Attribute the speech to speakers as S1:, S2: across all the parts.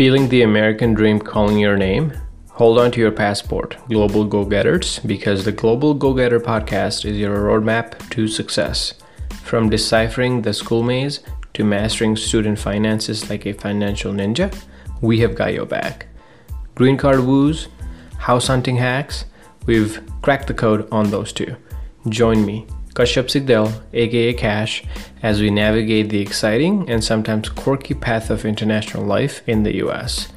S1: Feeling the American dream calling your name? Hold on to your passport, Global Go Getters, because the Global Go Getter podcast is your roadmap to success. From deciphering the school maze to mastering student finances like a financial ninja, we have got your back. Green card woos, house hunting hacks, we've cracked the code on those too. Join me Kashyap Sigdel, aka Cash, as we navigate the exciting and sometimes quirky path of international life in the US.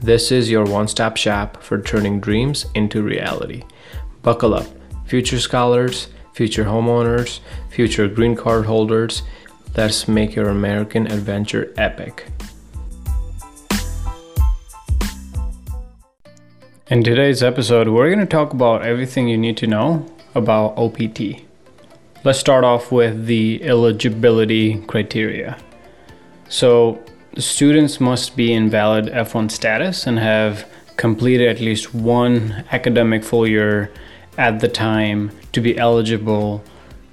S1: This is your one stop shop for turning dreams into reality. Buckle up, future scholars, future homeowners, future green card holders. Let's make your American adventure epic. In today's episode, we're going to talk about everything you need to know about OPT. Let's start off with the eligibility criteria. So, students must be in valid F1 status and have completed at least one academic full year at the time to be eligible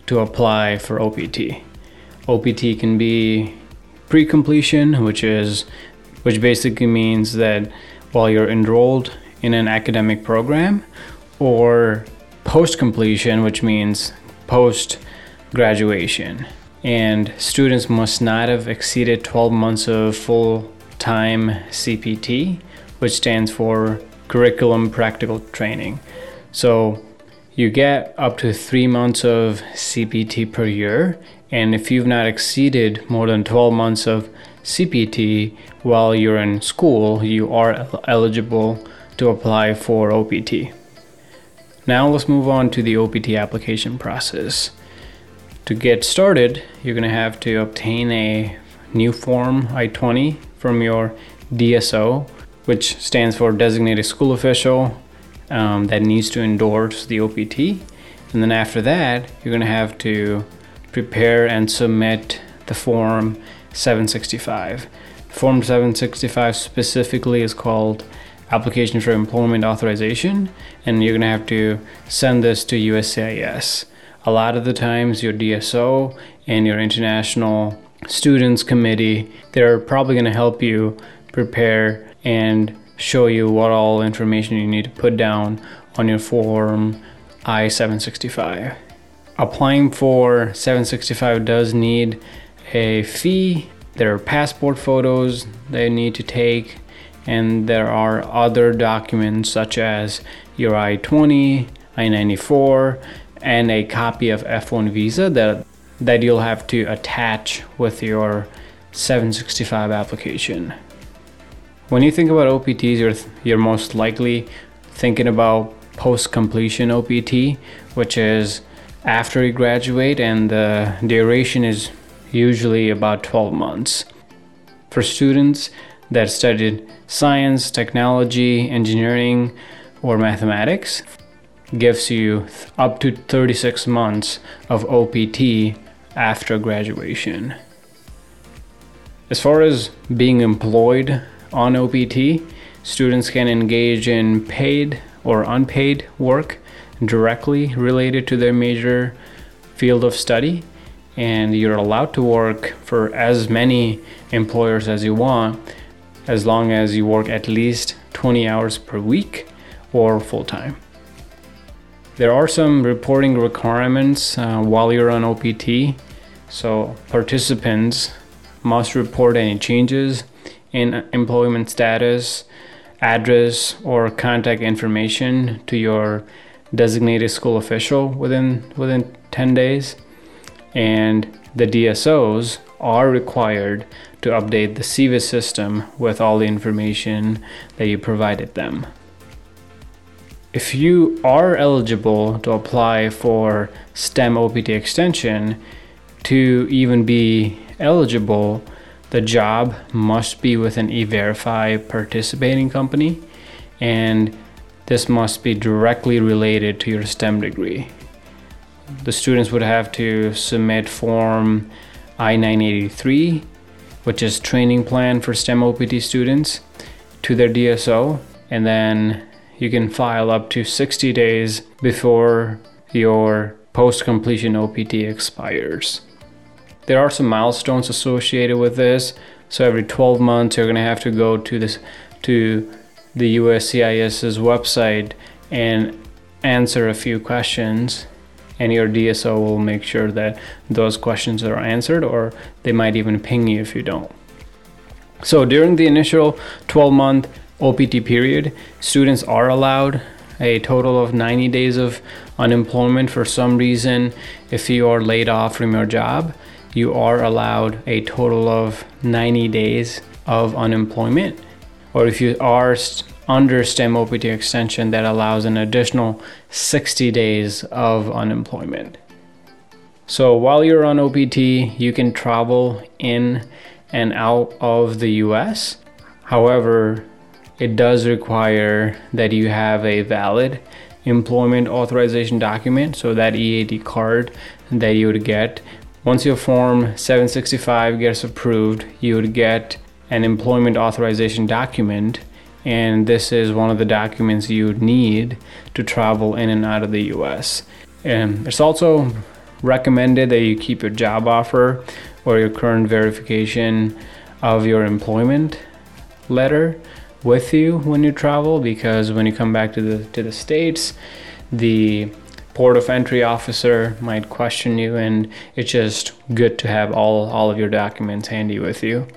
S1: to apply for OPT. OPT can be pre-completion, which is which basically means that while you're enrolled in an academic program, or post completion, which means post graduation. And students must not have exceeded 12 months of full time CPT, which stands for Curriculum Practical Training. So you get up to three months of CPT per year. And if you've not exceeded more than 12 months of CPT while you're in school, you are eligible to apply for OPT. Now let's move on to the OPT application process. To get started, you're going to have to obtain a new form I-20 from your DSO, which stands for Designated School Official, um, that needs to endorse the OPT. And then after that, you're going to have to prepare and submit the form 765. Form 765 specifically is called application for employment authorization, and you're gonna have to send this to USCIS. A lot of the times, your DSO and your international students committee, they're probably gonna help you prepare and show you what all information you need to put down on your form I-765. Applying for 765 does need a fee. There are passport photos they need to take and there are other documents such as your I-20, I-94, and a copy of F1 visa that that you'll have to attach with your 765 application. When you think about OPTs, you're you're most likely thinking about post-completion OPT, which is after you graduate, and the duration is usually about 12 months. For students, that studied science, technology, engineering, or mathematics gives you up to 36 months of OPT after graduation. As far as being employed on OPT, students can engage in paid or unpaid work directly related to their major field of study, and you're allowed to work for as many employers as you want as long as you work at least 20 hours per week or full time. There are some reporting requirements uh, while you're on OPT, so participants must report any changes in employment status, address, or contact information to your designated school official within within 10 days and the DSOs are required to update the SEVIS system with all the information that you provided them. If you are eligible to apply for STEM OPT extension, to even be eligible, the job must be with an E-Verify participating company, and this must be directly related to your STEM degree. The students would have to submit Form I-983 which is training plan for STEM OPT students to their DSO and then you can file up to 60 days before your post completion OPT expires. There are some milestones associated with this, So every 12 months, you're going to have to go to this to the USCIS's website and answer a few questions and your DSO will make sure that those questions are answered or they might even ping you if you don't. So during the initial 12 month OPT period, students are allowed a total of 90 days of unemployment for some reason. If you are laid off from your job, you are allowed a total of 90 days of unemployment. Or if you are under STEM OPT extension, that allows an additional 60 days of unemployment. So while you're on OPT, you can travel in and out of the US. However, it does require that you have a valid employment authorization document, so that EAD card that you would get. Once your form 765 gets approved, you would get an employment authorization document, and this is one of the documents you need to travel in and out of the US. And it's also recommended that you keep your job offer or your current verification of your employment letter with you when you travel because when you come back to the to the states the port of entry officer might question you and it's just good to have all all of your documents handy with you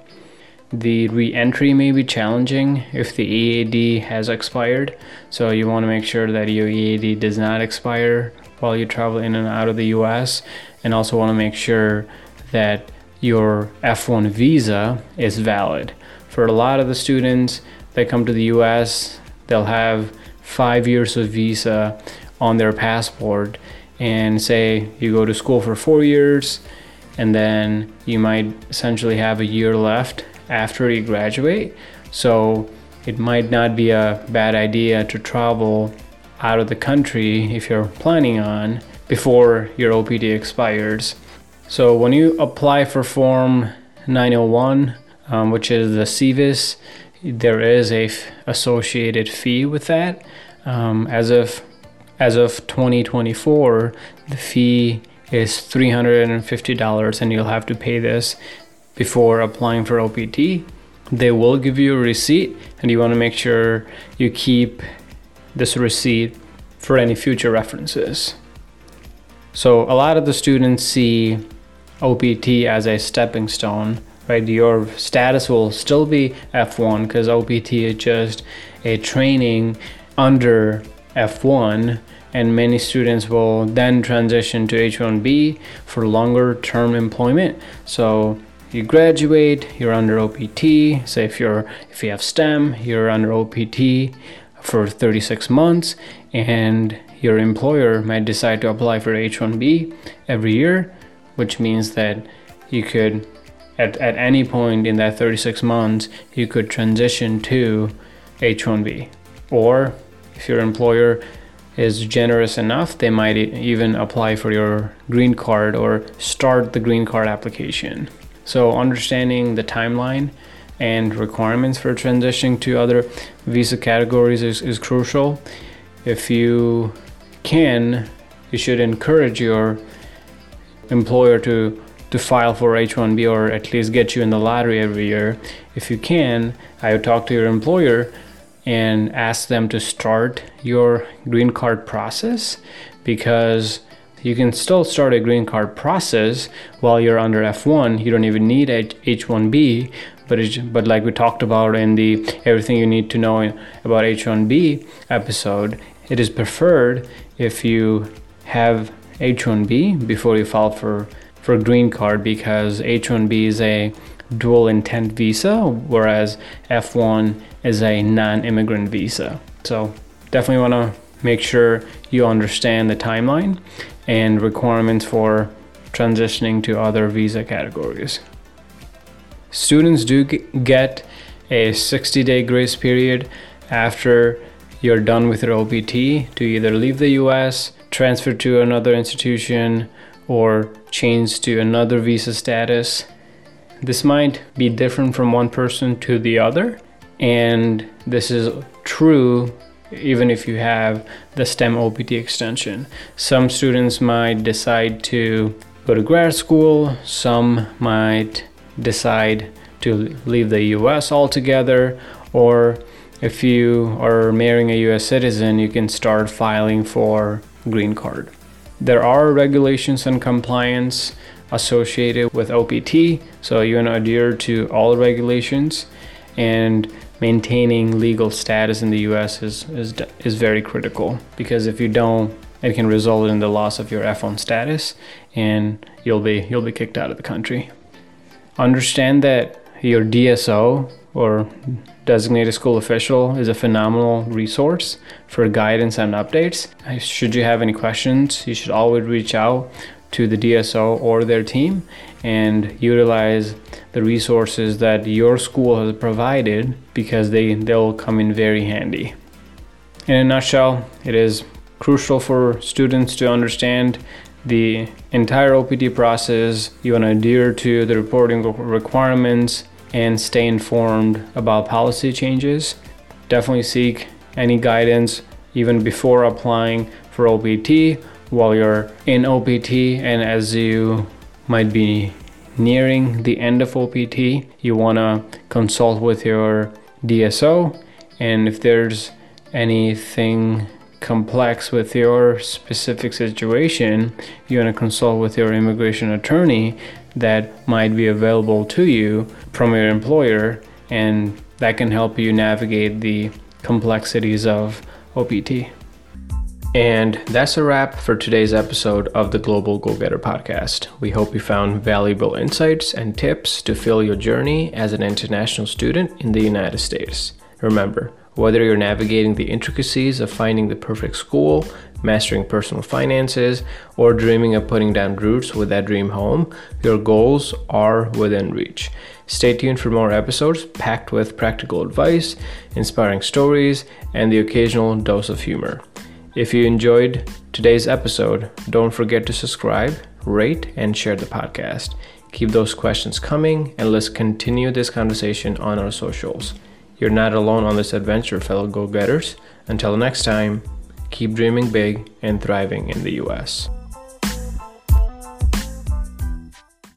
S1: the re-entry may be challenging if the EAD has expired. So you want to make sure that your EAD does not expire while you travel in and out of the US and also want to make sure that your F1 visa is valid. For a lot of the students they come to the US, they'll have five years of visa on their passport, and say you go to school for four years, and then you might essentially have a year left after you graduate. So it might not be a bad idea to travel out of the country if you're planning on before your OPT expires. So when you apply for Form 901, um, which is the SEVIS, there is a f- associated fee with that. Um, as of as of 2024, the fee is $350 and you'll have to pay this before applying for OPT. They will give you a receipt and you want to make sure you keep this receipt for any future references. So a lot of the students see OPT as a stepping stone right? Your status will still be F1 because OPT is just a training under F1 and many students will then transition to H1B for longer term employment. So you graduate, you're under OPT. Say if you're if you have STEM, you're under OPT for 36 months and your employer might decide to apply for H1B every year, which means that you could at, at any point in that 36 months, you could transition to H1B. Or if your employer is generous enough, they might even apply for your green card or start the green card application. So, understanding the timeline and requirements for transitioning to other visa categories is, is crucial. If you can, you should encourage your employer to to file for H1B or at least get you in the lottery every year. If you can, I would talk to your employer and ask them to start your green card process because you can still start a green card process while you're under F1. You don't even need H1B, but but like we talked about in the everything you need to know about H1B episode, it is preferred if you have H1B before you file for for green card because H1B is a dual intent visa, whereas F1 is a non immigrant visa. So, definitely want to make sure you understand the timeline and requirements for transitioning to other visa categories. Students do get a 60 day grace period after you're done with your OPT to either leave the US, transfer to another institution, or change to another visa status. This might be different from one person to the other, and this is true even if you have the STEM OPT extension. Some students might decide to go to grad school, some might decide to leave the US altogether, or if you are marrying a US citizen, you can start filing for green card. There are regulations and compliance associated with OPT, so you want to adhere to all regulations and maintaining legal status in the US is, is, is very critical because if you don't, it can result in the loss of your F1 status and you'll be you'll be kicked out of the country. Understand that your DSO or designated school official is a phenomenal resource for guidance and updates. Should you have any questions, you should always reach out to the DSO or their team and utilize the resources that your school has provided because they they'll come in very handy. In a nutshell, it is crucial for students to understand the entire OPT process. You want to adhere to the reporting requirements and stay informed about policy changes. Definitely seek any guidance even before applying for OPT while you're in OPT and as you might be nearing the end of OPT, you want to consult with your DSO and if there's anything complex with your specific situation, you want to consult with your immigration attorney that might be available to you from your employer, and that can help you navigate the complexities of OPT. And that's a wrap for today's episode of the Global Go Getter podcast. We hope you found valuable insights and tips to fill your journey as an international student in the United States. Remember, whether you're navigating the intricacies of finding the perfect school, mastering personal finances, or dreaming of putting down roots with that dream home, your goals are within reach. Stay tuned for more episodes packed with practical advice, inspiring stories, and the occasional dose of humor. If you enjoyed today's episode, don't forget to subscribe, rate, and share the podcast. Keep those questions coming, and let's continue this conversation on our socials. You're not alone on this adventure, fellow go getters. Until next time, keep dreaming big and thriving in the US.